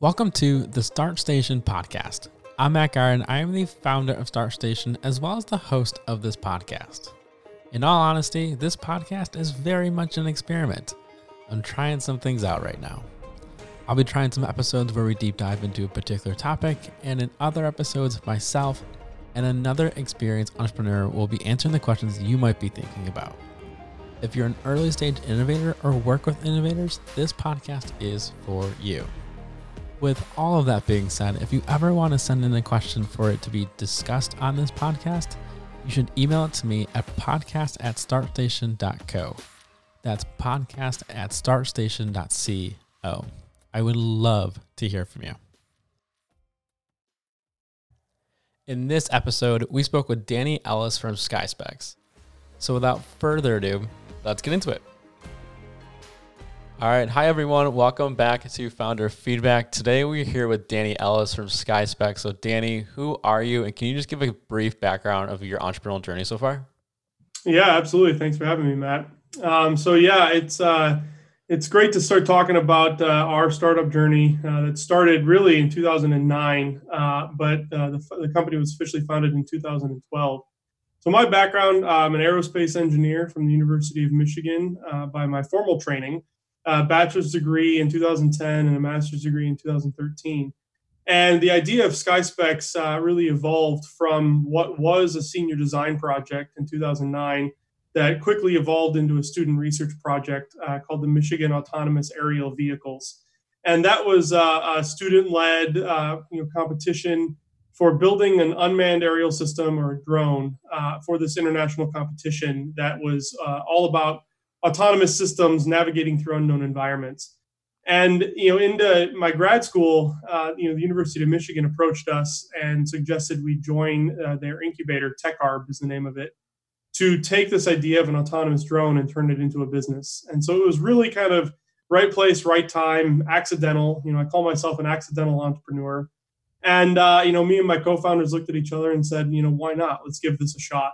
Welcome to the Start Station podcast. I'm Matt Garden. I am the founder of Start Station as well as the host of this podcast. In all honesty, this podcast is very much an experiment. I'm trying some things out right now. I'll be trying some episodes where we deep dive into a particular topic, and in other episodes, myself and another experienced entrepreneur will be answering the questions you might be thinking about. If you're an early stage innovator or work with innovators, this podcast is for you. With all of that being said, if you ever want to send in a question for it to be discussed on this podcast, you should email it to me at podcast at startstation.co. That's podcast at startstation.co. I would love to hear from you. In this episode, we spoke with Danny Ellis from SkySpecs. So without further ado, let's get into it. All right. Hi, everyone. Welcome back to Founder Feedback. Today, we're here with Danny Ellis from SkySpec. So, Danny, who are you? And can you just give a brief background of your entrepreneurial journey so far? Yeah, absolutely. Thanks for having me, Matt. Um, so, yeah, it's uh, it's great to start talking about uh, our startup journey uh, that started really in 2009, uh, but uh, the, the company was officially founded in 2012. So, my background I'm an aerospace engineer from the University of Michigan uh, by my formal training a bachelor's degree in 2010 and a master's degree in 2013. And the idea of SkySpecs uh, really evolved from what was a senior design project in 2009 that quickly evolved into a student research project uh, called the Michigan Autonomous Aerial Vehicles. And that was uh, a student-led uh, you know, competition for building an unmanned aerial system or a drone uh, for this international competition that was uh, all about autonomous systems navigating through unknown environments. And you know, into my grad school, uh, you know, the University of Michigan approached us and suggested we join uh, their incubator. TechArb is the name of it, to take this idea of an autonomous drone and turn it into a business. And so it was really kind of right place, right time, accidental. You know, I call myself an accidental entrepreneur. And uh, you know, me and my co-founders looked at each other and said, you know, why not? Let's give this a shot.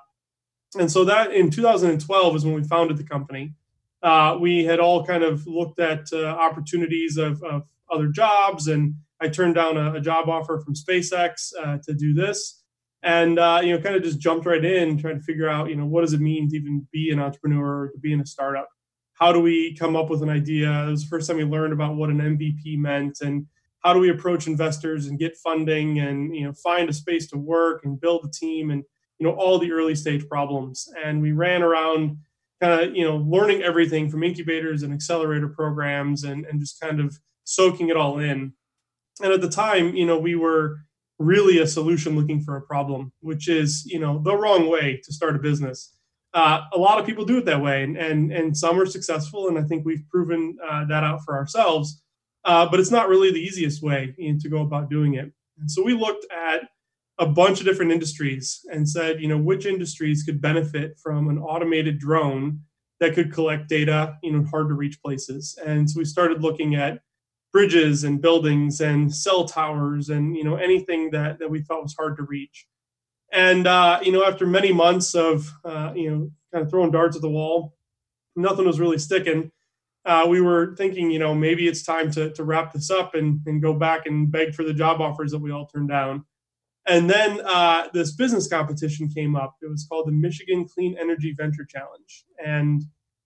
And so that in 2012 is when we founded the company. Uh, we had all kind of looked at uh, opportunities of, of, other jobs, and I turned down a, a job offer from SpaceX uh, to do this, and uh, you know, kind of just jumped right in, trying to figure out, you know, what does it mean to even be an entrepreneur, to be in a startup? How do we come up with an idea? It was the first time we learned about what an MVP meant, and how do we approach investors and get funding, and you know, find a space to work and build a team, and you know all the early stage problems. And we ran around kind of you know learning everything from incubators and accelerator programs and, and just kind of soaking it all in. And at the time you know we were really a solution looking for a problem which is you know the wrong way to start a business. Uh, a lot of people do it that way and and, and some are successful and i think we've proven uh, that out for ourselves. Uh, but it's not really the easiest way you know, to go about doing it. And so we looked at a bunch of different industries and said, you know, which industries could benefit from an automated drone that could collect data, you know, hard to reach places. And so we started looking at bridges and buildings and cell towers and you know anything that that we thought was hard to reach. And uh, you know, after many months of uh, you know kind of throwing darts at the wall, nothing was really sticking. Uh, we were thinking, you know, maybe it's time to to wrap this up and and go back and beg for the job offers that we all turned down. And then uh, this business competition came up. It was called the Michigan Clean Energy Venture Challenge. And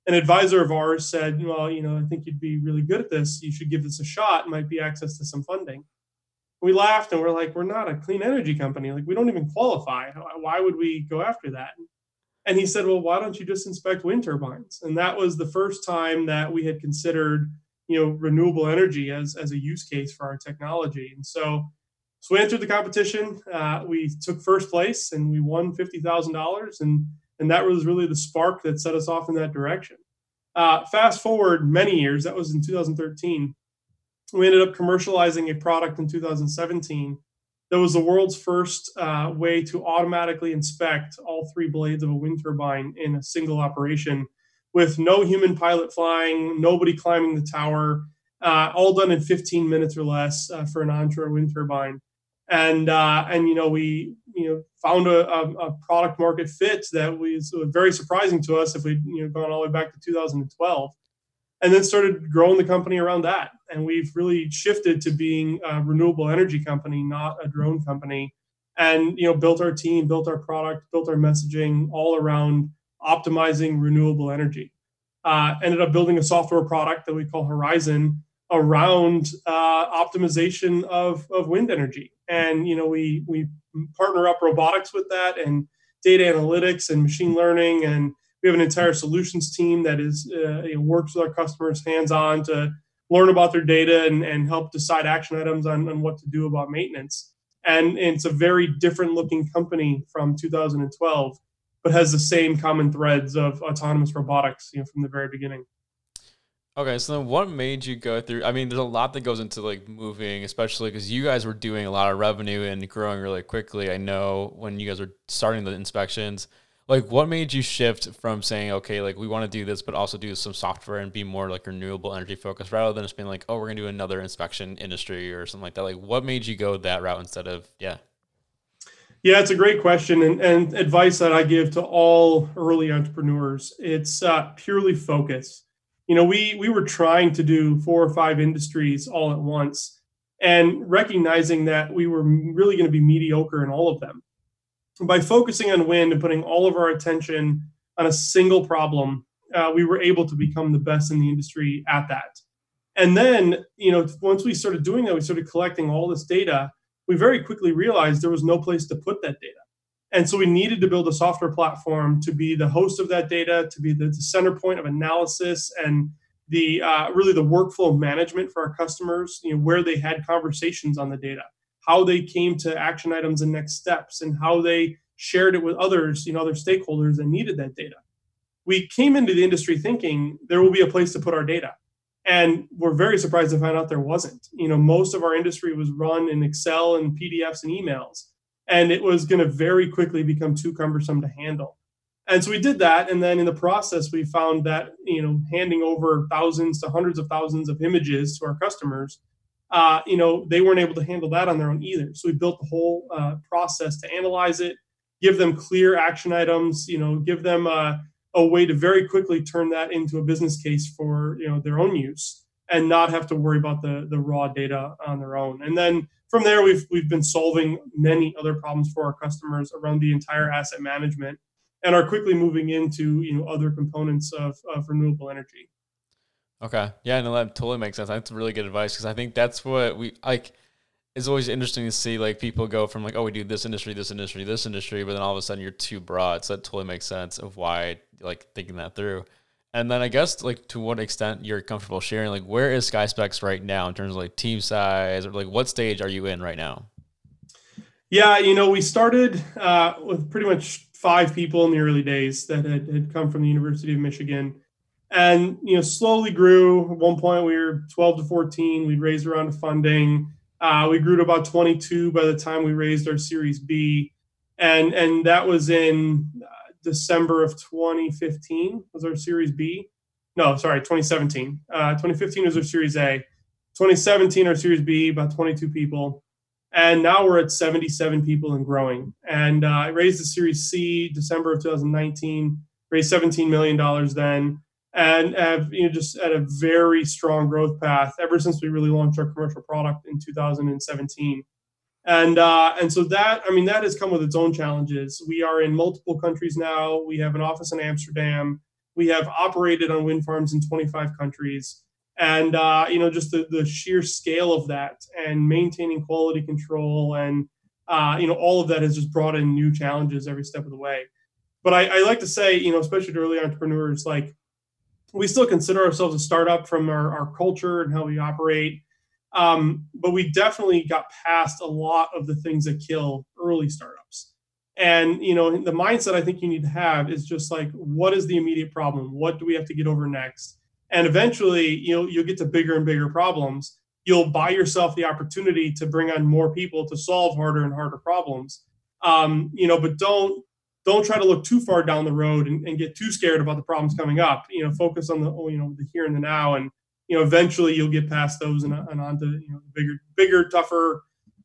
an advisor of ours said, Well, you know, I think you'd be really good at this. You should give this a shot. It might be access to some funding. We laughed and we're like, We're not a clean energy company. Like, we don't even qualify. Why would we go after that? And he said, Well, why don't you just inspect wind turbines? And that was the first time that we had considered, you know, renewable energy as, as a use case for our technology. And so so we entered the competition. Uh, we took first place and we won fifty thousand dollars, and and that was really the spark that set us off in that direction. Uh, fast forward many years, that was in 2013. We ended up commercializing a product in 2017 that was the world's first uh, way to automatically inspect all three blades of a wind turbine in a single operation with no human pilot flying, nobody climbing the tower, uh, all done in 15 minutes or less uh, for an onshore wind turbine and uh, and you know we you know found a, a, a, product market fit that was very surprising to us if we'd you know gone all the way back to 2012 and then started growing the company around that. And we've really shifted to being a renewable energy company, not a drone company. And you know, built our team, built our product, built our messaging all around optimizing renewable energy. Uh, ended up building a software product that we call Horizon around uh, optimization of, of wind energy. And you know, we we partner up robotics with that and data analytics and machine learning and we have an entire solutions team that is uh, works with our customers hands on to learn about their data and, and help decide action items on, on what to do about maintenance. And, and it's a very different looking company from 2012, but has the same common threads of autonomous robotics you know, from the very beginning. Okay, so then what made you go through? I mean, there's a lot that goes into like moving, especially because you guys were doing a lot of revenue and growing really quickly. I know when you guys were starting the inspections, like what made you shift from saying okay like we want to do this but also do some software and be more like renewable energy focused rather than just being like oh we're going to do another inspection industry or something like that like what made you go that route instead of yeah yeah it's a great question and, and advice that i give to all early entrepreneurs it's uh, purely focus you know we we were trying to do four or five industries all at once and recognizing that we were really going to be mediocre in all of them by focusing on wind and putting all of our attention on a single problem, uh, we were able to become the best in the industry at that. And then, you know, once we started doing that, we started collecting all this data. We very quickly realized there was no place to put that data. And so we needed to build a software platform to be the host of that data, to be the, center point of analysis and the uh, really the workflow management for our customers, you know, where they had conversations on the data how they came to action items and next steps and how they shared it with others, you know, other stakeholders that needed that data. We came into the industry thinking there will be a place to put our data. And we're very surprised to find out there wasn't. You know, most of our industry was run in Excel and PDFs and emails. And it was going to very quickly become too cumbersome to handle. And so we did that. And then in the process, we found that, you know, handing over thousands to hundreds of thousands of images to our customers uh, you know, they weren't able to handle that on their own either. So we built the whole uh, process to analyze it, give them clear action items, you know, give them a, a way to very quickly turn that into a business case for you know their own use and not have to worry about the the raw data on their own. And then from there, we've we've been solving many other problems for our customers around the entire asset management, and are quickly moving into you know other components of, of renewable energy. Okay. Yeah, no, that totally makes sense. That's really good advice because I think that's what we like. It's always interesting to see like people go from like, oh, we do this industry, this industry, this industry, but then all of a sudden you're too broad. So that totally makes sense of why like thinking that through. And then I guess like to what extent you're comfortable sharing, like where is SkySpecs right now in terms of like team size or like what stage are you in right now? Yeah, you know, we started uh, with pretty much five people in the early days that had, had come from the University of Michigan and you know slowly grew. At one point, we were 12 to 14. We raised a round of funding. Uh, we grew to about 22 by the time we raised our Series B, and and that was in December of 2015 was our Series B. No, sorry, 2017. Uh, 2015 was our Series A. 2017 our Series B, about 22 people, and now we're at 77 people and growing. And uh, I raised the Series C December of 2019, raised 17 million dollars then and have you know just at a very strong growth path ever since we really launched our commercial product in 2017 and uh, and so that i mean that has come with its own challenges. We are in multiple countries now. We have an office in amsterdam. We have operated on wind farms in 25 countries. And uh, you know just the, the sheer scale of that and maintaining quality control and uh, you know all of that has just brought in new challenges every step of the way. But I, I like to say you know especially to early entrepreneurs like we still consider ourselves a startup from our, our culture and how we operate. Um, but we definitely got past a lot of the things that kill early startups. And you know, the mindset I think you need to have is just like, what is the immediate problem? What do we have to get over next? And eventually, you know, you'll get to bigger and bigger problems. You'll buy yourself the opportunity to bring on more people to solve harder and harder problems. Um, you know, but don't don't try to look too far down the road and, and, get too scared about the problems coming up. You know, focus on the you know the here and the now, and you know eventually you'll get past those and, and onto you know bigger, bigger, tougher,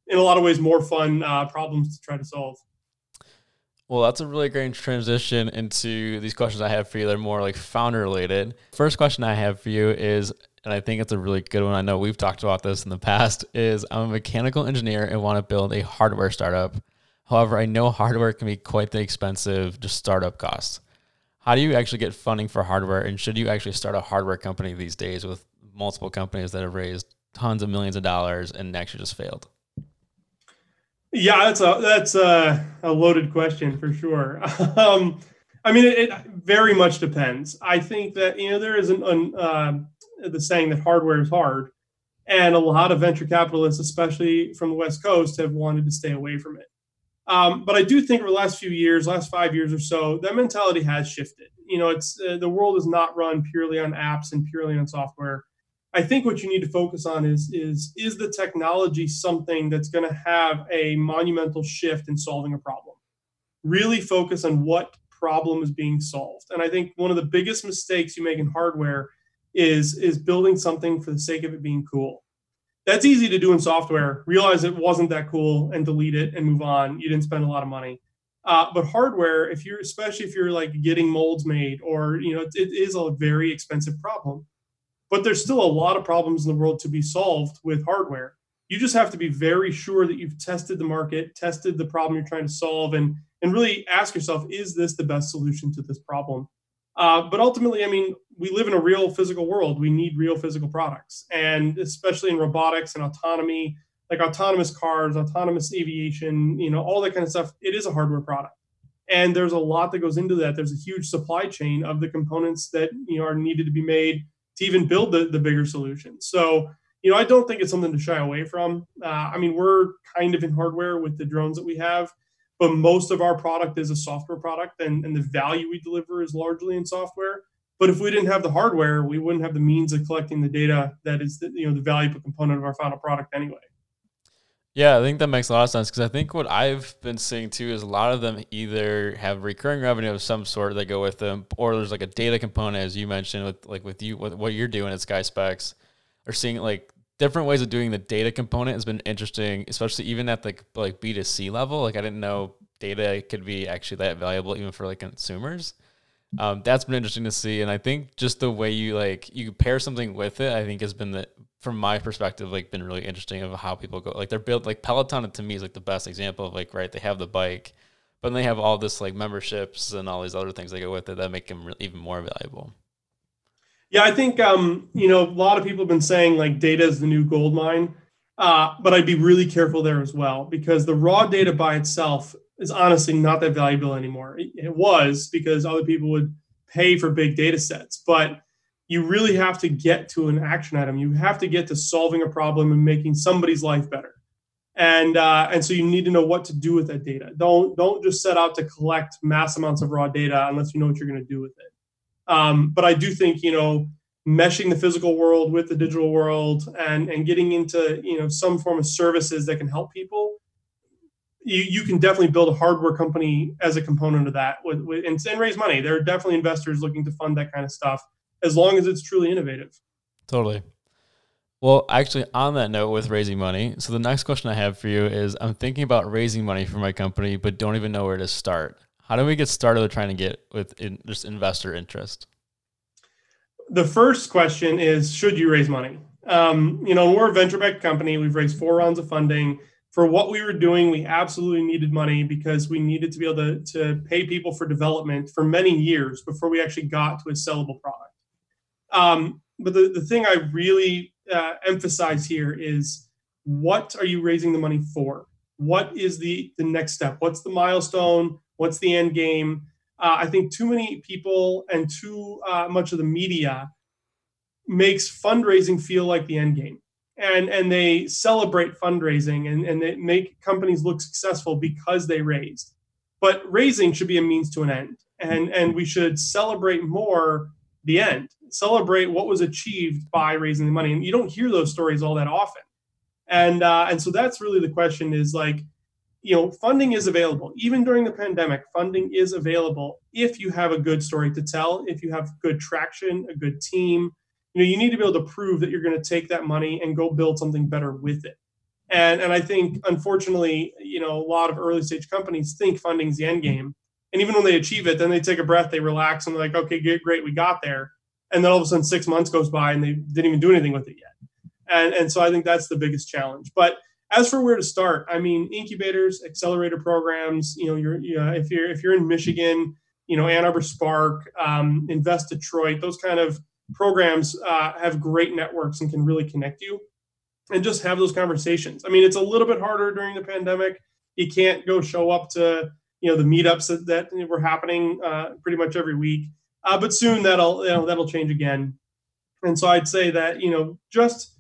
in a lot of ways more fun uh, problems to try to solve. Well, that's a really great transition into these questions I have for you. They're more like founder related. First question I have for you is, and I think it's a really good one. I know we've talked about this in the past. Is I'm a mechanical engineer and want to build a hardware startup. However, I know hardware can be quite the expensive just startup costs How do you actually get funding for hardware, and should you actually start a hardware company these days with multiple companies that have raised tons of millions of dollars and actually just failed? Yeah, that's a that's a, a loaded question for sure. um, I mean, it, it, very much depends. I think that you know there is an, an uh, the saying that hardware is hard, and a lot of venture capitalists, especially from the West Coast, have wanted to stay away from it. Um, but I do think over the last few years, last five years or so, that mentality has shifted. You know, it's uh, the world is not run purely on apps and purely on software. I think what you need to focus on is is is the technology something that's going to have a monumental shift in solving a problem. Really focus on what problem is being solved. And I think one of the biggest mistakes you make in hardware is is building something for the sake of it being cool. That's easy to do in software. Realize it wasn't that cool and delete it and move on. You didn't spend a lot of money. Uh, but hardware, if you're especially if you're like getting molds made or you know it, it is a very expensive problem but there's still a lot of problems in the world to be solved with hardware. You just have to be very sure that you've tested the market, tested the problem you're trying to solve, and and really ask yourself, is this the best solution to this problem? Uh, but ultimately, I mean, we live in a real physical world. We need real physical products, and especially in robotics and autonomy, like autonomous cars, autonomous aviation, you know, all that kind of stuff. It is a hardware product, and there's a lot that goes into that. There's a huge supply chain of the components that you know are needed to be made to even build the, the bigger solution. So, you know, I don't think it's something to shy away from. Uh, I mean, we're kind of in hardware with the drones that we have, but most of our product is a software product, and, and the value we deliver is largely in software. But if we didn't have the hardware, we wouldn't have the means of collecting the data that is, the, you know, the valuable component of our final product anyway. Yeah, I think that makes a lot of sense because I think what I've been seeing too is a lot of them either have recurring revenue of some sort that go with them, or there's like a data component, as you mentioned, with like with you, with what you're doing at SkySpecs, or seeing like different ways of doing the data component has been interesting, especially even at the like B2C level. Like I didn't know data could be actually that valuable even for like consumers. Um, that's been interesting to see, and I think just the way you like you pair something with it, I think has been the from my perspective, like been really interesting of how people go. Like they're built like Peloton to me is like the best example of like right. They have the bike, but then they have all this like memberships and all these other things that go with it that make them even more valuable. Yeah, I think um, you know a lot of people have been saying like data is the new gold mine, uh, but I'd be really careful there as well because the raw data by itself is honestly not that valuable anymore. It was because other people would pay for big data sets, but you really have to get to an action item. You have to get to solving a problem and making somebody's life better. And uh, and so you need to know what to do with that data. Don't don't just set out to collect mass amounts of raw data unless you know what you're going to do with it. Um, but I do think you know meshing the physical world with the digital world and and getting into you know some form of services that can help people you, you can definitely build a hardware company as a component of that with, with and, and raise money there are definitely investors looking to fund that kind of stuff as long as it's truly innovative. Totally. Well, actually, on that note with raising money, so the next question I have for you is I'm thinking about raising money for my company, but don't even know where to start. How do we get started with trying to get with in, just investor interest? The first question is Should you raise money? Um, you know, we're a venture backed company. We've raised four rounds of funding. For what we were doing, we absolutely needed money because we needed to be able to, to pay people for development for many years before we actually got to a sellable product. Um, but the, the thing I really uh, emphasize here is what are you raising the money for? What is the, the next step? What's the milestone? What's the end game? Uh, I think too many people and too uh, much of the media makes fundraising feel like the end game. And, and they celebrate fundraising and, and they make companies look successful because they raised. But raising should be a means to an end. And, and we should celebrate more the end celebrate what was achieved by raising the money and you don't hear those stories all that often and uh, and so that's really the question is like you know funding is available even during the pandemic funding is available if you have a good story to tell if you have good traction a good team you know you need to be able to prove that you're going to take that money and go build something better with it And, and I think, unfortunately, you know, a lot of early stage companies think funding's the end game. And even when they achieve it, then they take a breath, they relax, and they're like, okay, great, we got there. And then all of a sudden, six months goes by and they didn't even do anything with it yet. And, and so I think that's the biggest challenge. But as for where to start, I mean, incubators, accelerator programs. You know, you're you know, if you're if you're in Michigan, you know, Ann Arbor Spark, um, Invest Detroit, those kind of programs uh, have great networks and can really connect you and just have those conversations. I mean, it's a little bit harder during the pandemic. You can't go show up to you know the meetups that, that were happening uh, pretty much every week, uh, but soon that'll you know, that'll change again. And so I'd say that you know just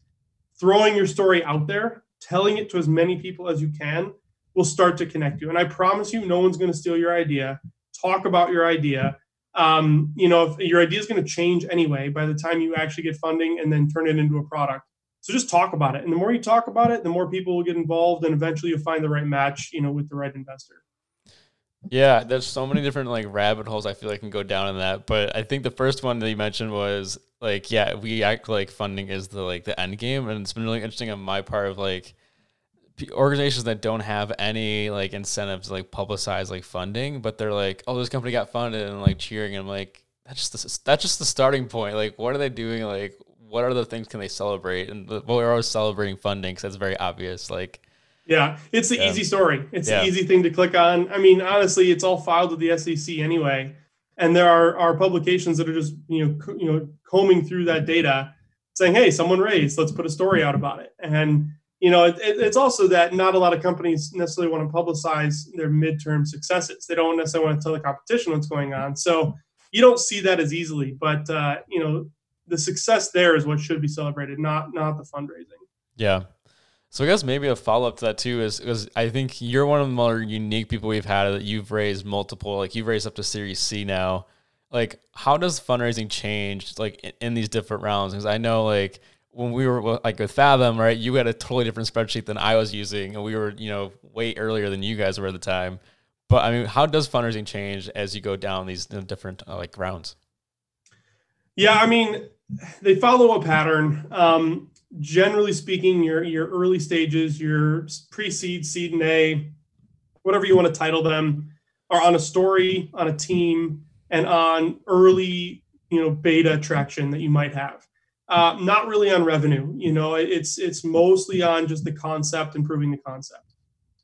throwing your story out there, telling it to as many people as you can, will start to connect you. And I promise you, no one's going to steal your idea. Talk about your idea. Um, you know, if your idea is going to change anyway by the time you actually get funding and then turn it into a product. So just talk about it. And the more you talk about it, the more people will get involved and eventually you'll find the right match, you know, with the right investor. Yeah, there's so many different like rabbit holes I feel like can go down in that. But I think the first one that you mentioned was like, yeah, we act like funding is the like the end game, and it's been really interesting on my part of like organizations that don't have any like incentives like publicize like funding, but they're like, oh, this company got funded and like cheering, and I'm like, that's just the, that's just the starting point. Like, what are they doing? Like, what other things can they celebrate? And the, well, we're always celebrating funding because that's very obvious. Like, yeah, it's the yeah. easy story. It's yeah. the easy thing to click on. I mean, honestly, it's all filed with the SEC anyway, and there are, are publications that are just you know co- you know combing through that data, saying, "Hey, someone raised. Let's put a story out about it." And you know, it, it, it's also that not a lot of companies necessarily want to publicize their midterm successes. They don't necessarily want to tell the competition what's going on. So you don't see that as easily. But uh, you know, the success there is what should be celebrated, not not the fundraising. Yeah. So I guess maybe a follow up to that too is because I think you're one of the more unique people we've had that you've raised multiple, like you've raised up to Series C now. Like, how does fundraising change like in, in these different rounds? Because I know like when we were like with Fathom, right? You had a totally different spreadsheet than I was using, and we were you know way earlier than you guys were at the time. But I mean, how does fundraising change as you go down these different uh, like rounds? Yeah, I mean, they follow a pattern. Um, generally speaking, your your early stages, your pre-seed, seed, and A, whatever you want to title them, are on a story, on a team, and on early, you know, beta traction that you might have. Uh, not really on revenue. You know, it's it's mostly on just the concept, improving the concept.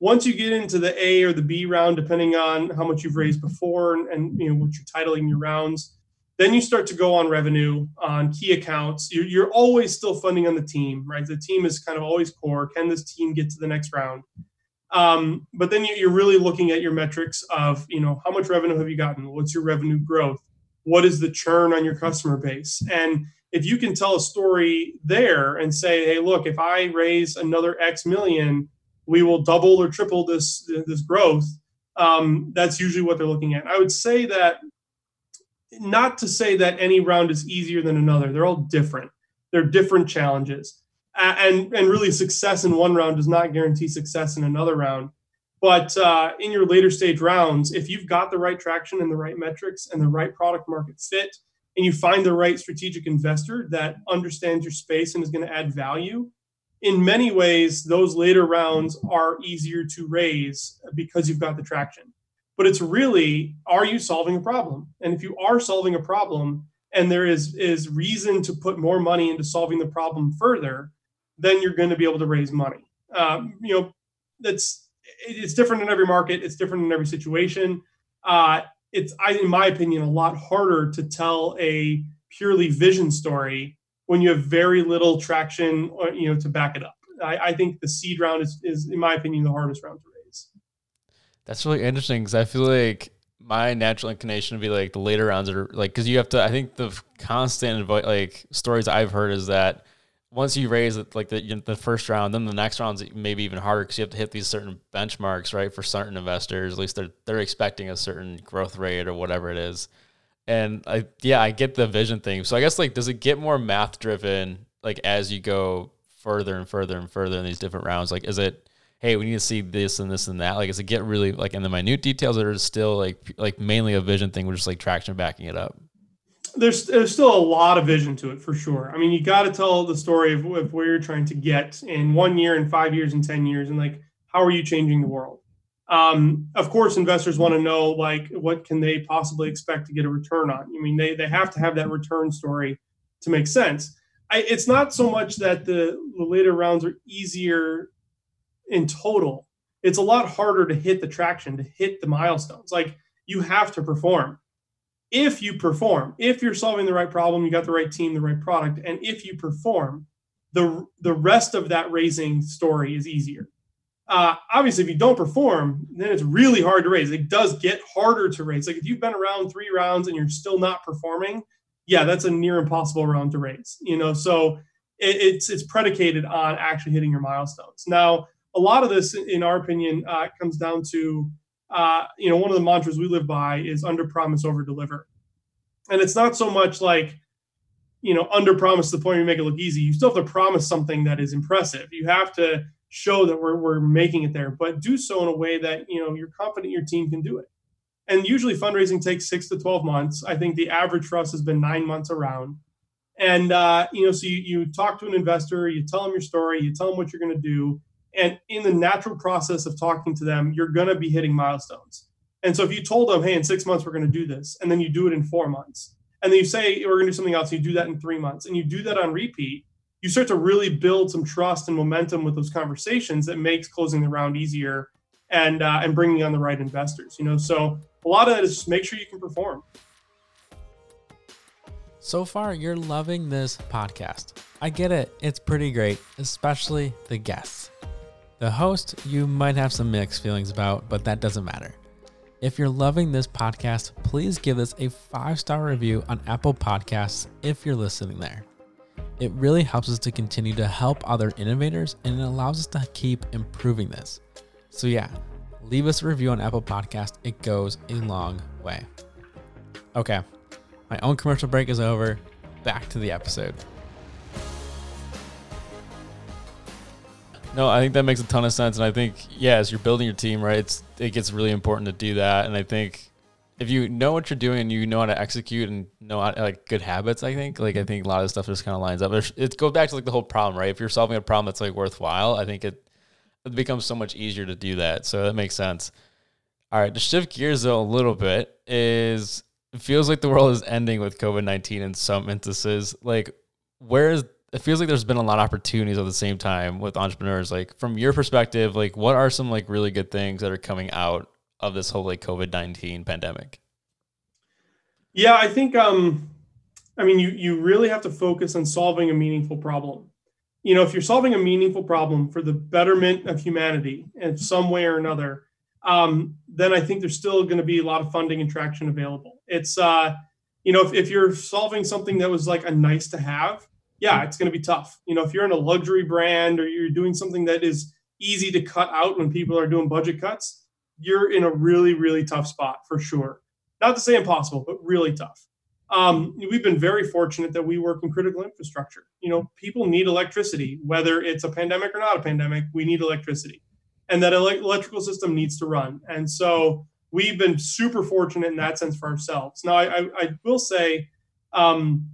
Once you get into the A or the B round, depending on how much you've raised before and, and you know what you're titling your rounds, then you start to go on revenue, on key accounts. You're, you're always still funding on the team, right? The team is kind of always core. Can this team get to the next round? Um, but then you're really looking at your metrics of, you know, how much revenue have you gotten? What's your revenue growth? What is the churn on your customer base? And if you can tell a story there and say, hey, look, if I raise another X million, we will double or triple this this growth. Um, that's usually what they're looking at. I would say that not to say that any round is easier than another. They're all different. They're different challenges. And, and really, success in one round does not guarantee success in another round. But uh, in your later stage rounds, if you've got the right traction and the right metrics and the right product market fit, and you find the right strategic investor that understands your space and is going to add value, in many ways, those later rounds are easier to raise because you've got the traction. But it's really are you solving a problem? And if you are solving a problem and there is is reason to put more money into solving the problem further then you're going to be able to raise money. Um, you know that's it's different in every market it's different in every situation. Uh, it's I, in my opinion a lot harder to tell a purely vision story when you have very little traction uh, you know to back it up I, I think the seed round is, is in my opinion the hardest round to raise that's really interesting because I feel like my natural inclination would be like the later rounds are like because you have to. I think the constant like stories I've heard is that once you raise it like the the first round, then the next round's maybe even harder because you have to hit these certain benchmarks, right? For certain investors, at least they're they're expecting a certain growth rate or whatever it is. And I yeah, I get the vision thing. So I guess like does it get more math driven like as you go further and further and further in these different rounds? Like is it hey, we need to see this and this and that. Like, does it get really like in the minute details that are still like like mainly a vision thing, with just like traction backing it up? There's there's still a lot of vision to it for sure. I mean, you got to tell the story of, of, where you're trying to get in one year, in five years, in ten years, and like how are you changing the world? Um, of course, investors want to know like what can they possibly expect to get a return on. I mean, they they have to have that return story to make sense. I, it's not so much that the, the later rounds are easier in total. It's a lot harder to hit the traction, to hit the milestones. Like you have to perform if you perform, if you're solving the right problem, you got the right team, the right product, and if you perform, the the rest of that raising story is easier. Uh, obviously, if you don't perform, then it's really hard to raise. It does get harder to raise. Like if you've been around three rounds and you're still not performing, yeah, that's a near impossible round to raise. You know, so it, it's it's predicated on actually hitting your milestones. Now, a lot of this, in our opinion, uh, comes down to uh, you know, one of the mantras we live by is under promise, over deliver. And it's not so much like, you know, under promise to the point you make it look easy. You still have to promise something that is impressive. You have to show that we're, we're making it there, but do so in a way that, you know, you're confident your team can do it. And usually fundraising takes six to 12 months. I think the average for us has been nine months around. And, uh, you know, so you, you talk to an investor, you tell them your story, you tell them what you're going to do and in the natural process of talking to them, you're going to be hitting milestones. And so if you told them, hey, in six months, we're going to do this, and then you do it in four months, and then you say, we're going to do something else, and you do that in three months, and you do that on repeat, you start to really build some trust and momentum with those conversations that makes closing the round easier and uh, and bringing on the right investors. You know, so a lot of that is just make sure you can perform. So far, you're loving this podcast. I get it; it's pretty great, especially the guests. The host, you might have some mixed feelings about, but that doesn't matter. If you're loving this podcast, please give us a five star review on Apple Podcasts if you're listening there. It really helps us to continue to help other innovators and it allows us to keep improving this. So, yeah, leave us a review on Apple Podcast. It goes a long way. Okay, my own commercial break is over. Back to the episode. No, I think that makes a ton of sense, and I think yeah, as you're building your team, right, it's it gets really important to do that, and I think if you know what you're doing and you know how to execute and know how, like good habits, I think like I think a lot of stuff just kind of lines up. It goes back to like the whole problem, right? If you're solving a problem that's like worthwhile, I think it it becomes so much easier to do that. So that makes sense. All right, to shift gears though a little bit is it feels like the world is ending with COVID nineteen in some instances. Like, where is it feels like there's been a lot of opportunities at the same time with entrepreneurs. Like from your perspective, like what are some like really good things that are coming out of this whole like COVID nineteen pandemic? Yeah, I think um I mean you you really have to focus on solving a meaningful problem. You know, if you're solving a meaningful problem for the betterment of humanity in some way or another, um, then I think there's still going to be a lot of funding and traction available. It's uh, you know, if, if you're solving something that was like a nice to have, yeah, it's going to be tough. You know, if you're in a luxury brand or you're doing something that is easy to cut out when people are doing budget cuts, you're in a really, really tough spot for sure. Not to say impossible, but really tough. Um, we've been very fortunate that we work in critical infrastructure. You know, people need electricity, whether it's a pandemic or not a pandemic, we need electricity. And that ele- electrical system needs to run. And so we've been super fortunate in that sense for ourselves. Now, I, I, I will say, um,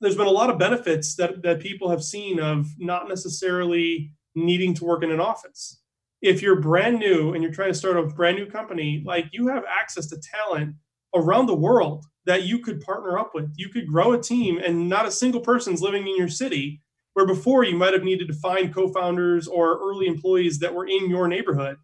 there's been a lot of benefits that, that people have seen of not necessarily needing to work in an office. If you're brand new and you're trying to start a brand new company, like you have access to talent around the world that you could partner up with. You could grow a team and not a single person's living in your city where before you might have needed to find co-founders or early employees that were in your neighborhood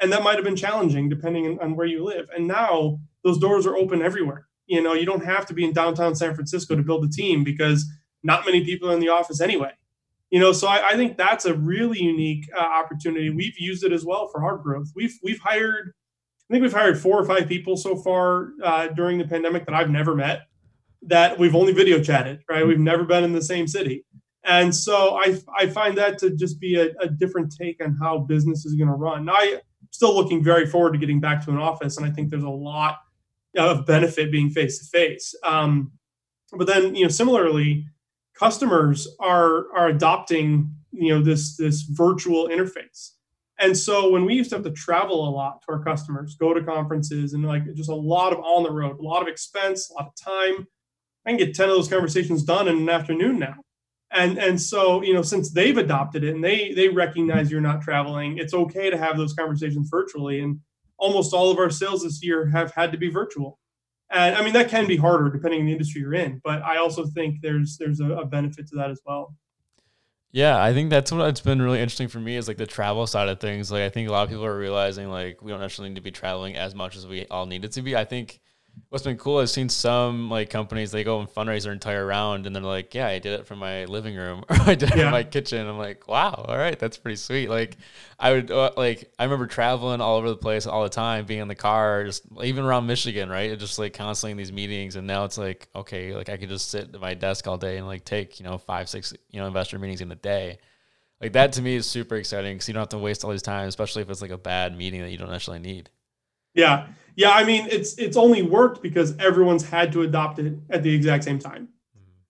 and that might have been challenging depending on where you live and now those doors are open everywhere you know, you don't have to be in downtown San Francisco to build a team because not many people are in the office anyway. You know, so I, I think that's a really unique uh, opportunity. We've used it as well for hard growth. We've we've hired, I think we've hired four or five people so far uh, during the pandemic that I've never met. That we've only video chatted, right? We've never been in the same city, and so I I find that to just be a, a different take on how business is going to run. Now, I still looking very forward to getting back to an office, and I think there's a lot of benefit being face to face. Um, but then, you know, similarly, customers are are adopting you know this this virtual interface. And so when we used to have to travel a lot to our customers, go to conferences, and like just a lot of on the road, a lot of expense, a lot of time. I can get 10 of those conversations done in an afternoon now. And and so, you know, since they've adopted it and they they recognize you're not traveling, it's okay to have those conversations virtually. And almost all of our sales this year have had to be virtual. And I mean that can be harder depending on the industry you're in, but I also think there's there's a, a benefit to that as well. Yeah, I think that's what it's been really interesting for me is like the travel side of things. Like I think a lot of people are realizing like we don't necessarily need to be traveling as much as we all need it to be. I think what's been cool, I've seen some like companies they go and fundraise their entire round and they're like, Yeah, I did it from my living room or I did it yeah. from my kitchen. I'm like, Wow, all right, that's pretty sweet. Like I would uh, like I remember traveling all over the place all the time, being in the car, just even around Michigan, right? Just like constantly in these meetings and now it's like, okay, like I could just sit at my desk all day and like take, you know, five, six, you know, investor meetings in the day. Like that to me is super exciting because you don't have to waste all these time, especially if it's like a bad meeting that you don't actually need. Yeah. Yeah. I mean, it's it's only worked because everyone's had to adopt it at the exact same time.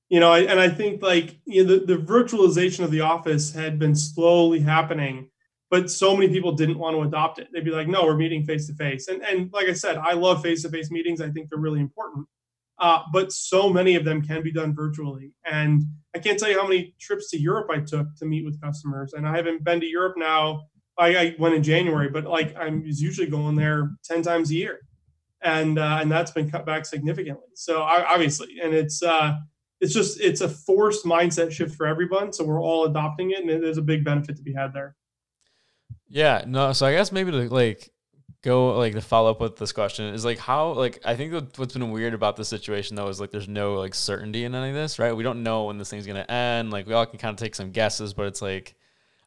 You know, and I think like you know, the, the virtualization of the office had been slowly happening, but so many people didn't want to adopt it. They'd be like, no, we're meeting face to face. And and like I said, I love face to face meetings. I think they're really important. Uh, but so many of them can be done virtually. And I can't tell you how many trips to Europe I took to meet with customers. And I haven't been to Europe now I, I went in January, but like I'm usually going there 10 times a year. And, uh, and that's been cut back significantly. So I, obviously, and it's, uh, it's just, it's a forced mindset shift for everyone. So we're all adopting it and there's a big benefit to be had there. Yeah, no. So I guess maybe to like go like to follow up with this question is like how like I think what's been weird about the situation though is like there's no like certainty in any of this, right? We don't know when this thing's gonna end. Like we all can kind of take some guesses, but it's like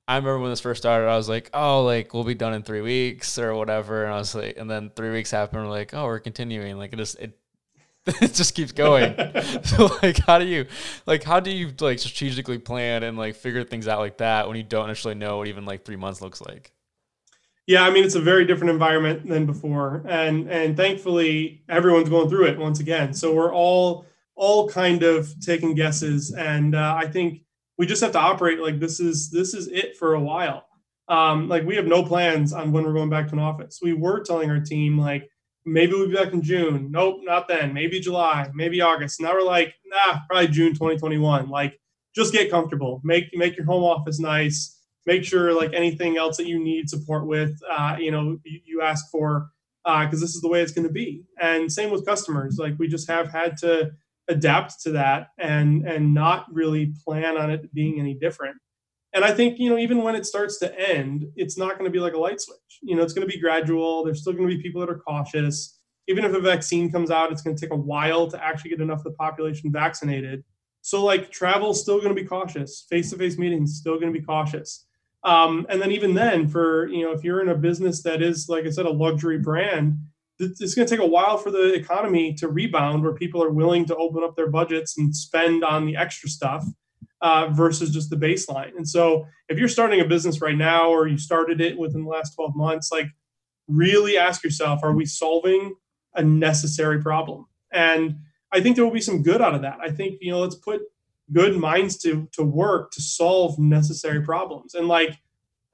I remember when this first started, I was like, oh, like we'll be done in three weeks or whatever. And I was like, and then three weeks happened. We're like, oh, we're continuing. Like it just, it, it just keeps going. so like, how do you, like, how do you like strategically plan and like figure things out like that when you don't actually know what even like three months looks like? Yeah, I mean it's a very different environment than before, and and thankfully everyone's going through it once again. So we're all all kind of taking guesses, and uh, I think we just have to operate like this is this is it for a while. Um, like we have no plans on when we're going back to an office. We were telling our team like maybe we'll be back in June. Nope, not then. Maybe July, maybe August. Now we're like, nah, probably June 2021. Like just get comfortable. Make make your home office nice. Make sure like anything else that you need support with, uh, you know, you, you ask for uh, because uh, this is the way it's going to be. And same with customers. Like we just have had to adapt to that and and not really plan on it being any different. And i think you know even when it starts to end it's not going to be like a light switch. You know it's going to be gradual. There's still going to be people that are cautious. Even if a vaccine comes out it's going to take a while to actually get enough of the population vaccinated. So like travel's still going to be cautious. Face-to-face meetings still going to be cautious. Um, and then even then for you know if you're in a business that is like i said a luxury brand it's going to take a while for the economy to rebound where people are willing to open up their budgets and spend on the extra stuff uh, versus just the baseline. And so if you're starting a business right now or you started it within the last 12 months, like really ask yourself, are we solving a necessary problem? And I think there will be some good out of that. I think, you know, let's put good minds to to work to solve necessary problems. And like,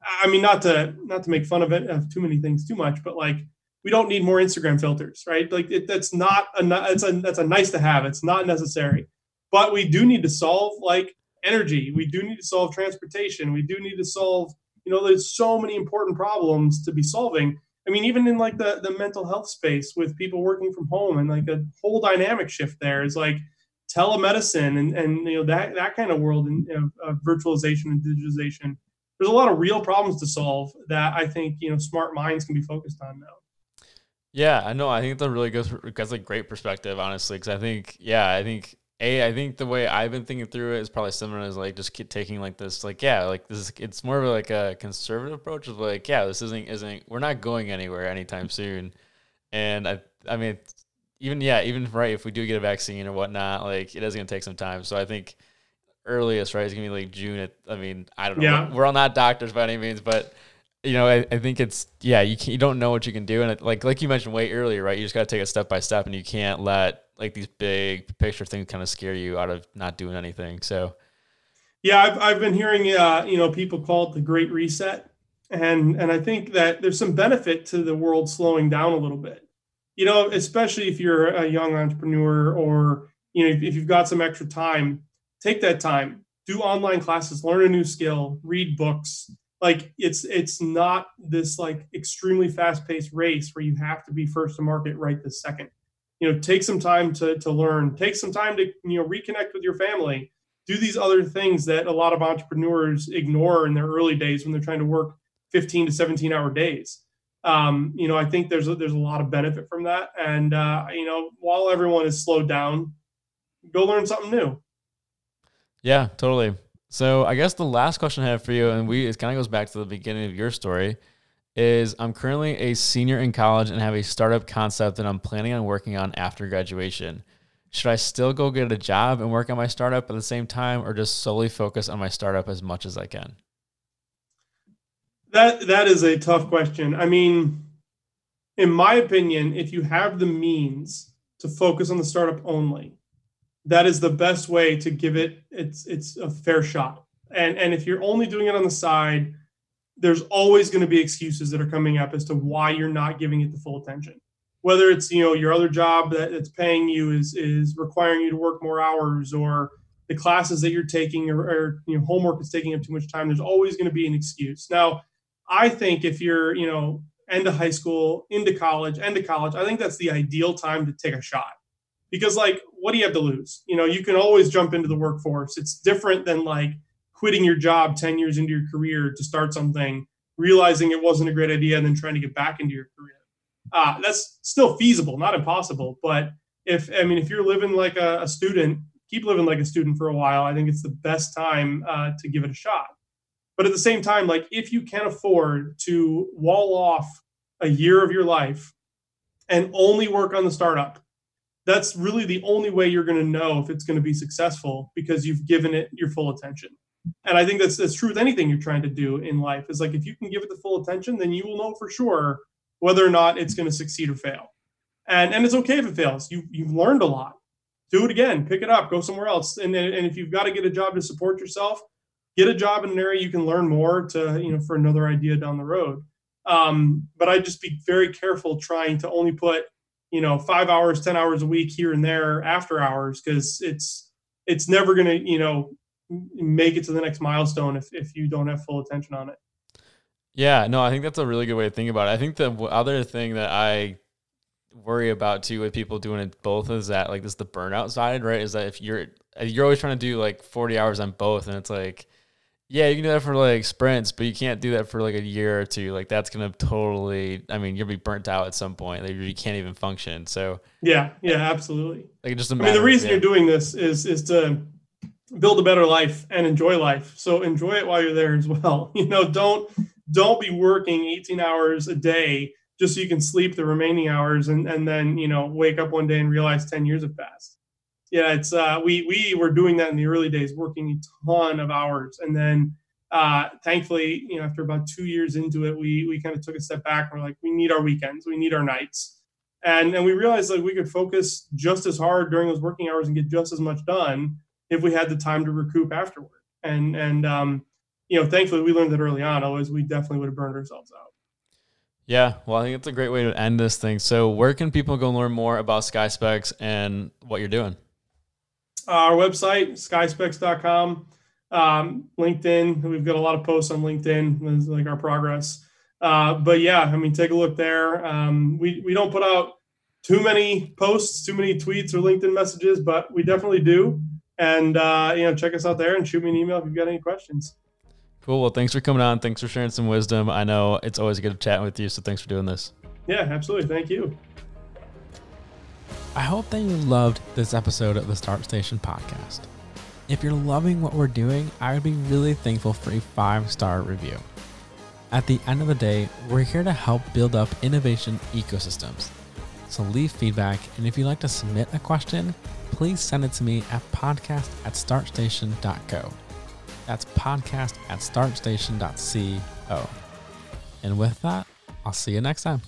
I mean, not to not to make fun of it of too many things too much, but like we don't need more Instagram filters, right? Like it, that's not a that's a that's a nice to have. It's not necessary, but we do need to solve like energy. We do need to solve transportation. We do need to solve. You know, there's so many important problems to be solving. I mean, even in like the the mental health space with people working from home and like a whole dynamic shift there is like telemedicine and and you know that that kind of world and of virtualization and digitization. There's a lot of real problems to solve that I think you know smart minds can be focused on now. Yeah, I know. I think that really goes. that's a great perspective, honestly. Because I think, yeah, I think a, I think the way I've been thinking through it is probably similar as like just keep taking like this, like yeah, like this. Is, it's more of like a conservative approach of like yeah, this isn't isn't we're not going anywhere anytime soon, and I I mean even yeah even right if we do get a vaccine or whatnot, like it is gonna take some time. So I think earliest right is gonna be like June. At, I mean I don't know. Yeah. We're, we're all not doctors by any means, but you know, I, I think it's yeah, you can, you don't know what you can do, and it, like like you mentioned way earlier, right? You just got to take it step by step, and you can't let like these big picture things kind of scare you out of not doing anything. So, yeah, I've I've been hearing uh, you know people call it the Great Reset, and and I think that there's some benefit to the world slowing down a little bit. You know, especially if you're a young entrepreneur or you know, if, if you've got some extra time, take that time, do online classes, learn a new skill, read books. Like it's it's not this like extremely fast paced race where you have to be first to market right this second. You know, take some time to to learn, take some time to you know reconnect with your family, do these other things that a lot of entrepreneurs ignore in their early days when they're trying to work 15 to 17 hour days. Um, you know, I think there's a, there's a lot of benefit from that. And uh, you know, while everyone is slowed down, go learn something new. Yeah, totally. So I guess the last question I have for you, and we it kind of goes back to the beginning of your story, is I'm currently a senior in college and have a startup concept that I'm planning on working on after graduation. Should I still go get a job and work on my startup at the same time, or just solely focus on my startup as much as I can? That that is a tough question. I mean, in my opinion, if you have the means to focus on the startup only, that is the best way to give it its it's a fair shot. And and if you're only doing it on the side, there's always going to be excuses that are coming up as to why you're not giving it the full attention. Whether it's you know your other job that it's paying you is is requiring you to work more hours, or the classes that you're taking, or, or you know homework is taking up too much time. There's always going to be an excuse. Now, I think if you're you know of high school, into college, into college, I think that's the ideal time to take a shot because like what do you have to lose? You know you can always jump into the workforce. It's different than like quitting your job 10 years into your career to start something realizing it wasn't a great idea and then trying to get back into your career. Uh, that's still feasible not impossible but if i mean if you're living like a, a student keep living like a student for a while. I think it's the best time uh, to give it a shot. But at the same time like if you can't afford to wall off a year of your life and only work on the startup that's really the only way you're going to know if it's going to be successful because you've given it your full attention. And I think that's that's true with anything you're trying to do in life. Is like if you can give it the full attention, then you will know for sure whether or not it's going to succeed or fail. And and it's okay if it fails. You you've learned a lot. Do it again. Pick it up. Go somewhere else. And and if you've got to get a job to support yourself, get a job in an area you can learn more to you know for another idea down the road. Um, but I just be very careful trying to only put you know five hours ten hours a week here and there after hours because it's it's never going to you know make it to the next milestone if, if you don't have full attention on it. Yeah no i think that's a really good way to think about it. I think the other thing that i worry about too with people doing it both is that like this the burnout side right is that if you're you're always trying to do like 40 hours on both and it's like yeah, you can do that for like sprints, but you can't do that for like a year or two. Like that's gonna totally. I mean, you'll be burnt out at some point. Like you can't even function. So yeah, yeah, absolutely. Like just. I mean, the reason yeah. you're doing this is is to build a better life and enjoy life. So enjoy it while you're there as well. You know, don't don't be working 18 hours a day just so you can sleep the remaining hours and and then you know wake up one day and realize 10 years have passed yeah, it's uh, we we were doing that in the early days, working a ton of hours, and then uh, thankfully, you know, after about two years into it, we we kind of took a step back. And we're like, we need our weekends, we need our nights, and and we realized like we could focus just as hard during those working hours and get just as much done if we had the time to recoup afterward. And and um, you know, thankfully, we learned that early on. Otherwise, we definitely would have burned ourselves out. Yeah, well, I think it's a great way to end this thing. So, where can people go learn more about SkySpecs and what you're doing? Our website, skyspecs.com, um, LinkedIn. We've got a lot of posts on LinkedIn, like our progress. Uh, but yeah, I mean, take a look there. Um, we, we don't put out too many posts, too many tweets or LinkedIn messages, but we definitely do. And, uh, you know, check us out there and shoot me an email if you've got any questions. Cool. Well, thanks for coming on. Thanks for sharing some wisdom. I know it's always good to chat with you. So thanks for doing this. Yeah, absolutely. Thank you. I hope that you loved this episode of the Start Station podcast. If you're loving what we're doing, I would be really thankful for a five star review. At the end of the day, we're here to help build up innovation ecosystems. So leave feedback, and if you'd like to submit a question, please send it to me at podcast at startstation.co. That's podcast at startstation.co. And with that, I'll see you next time.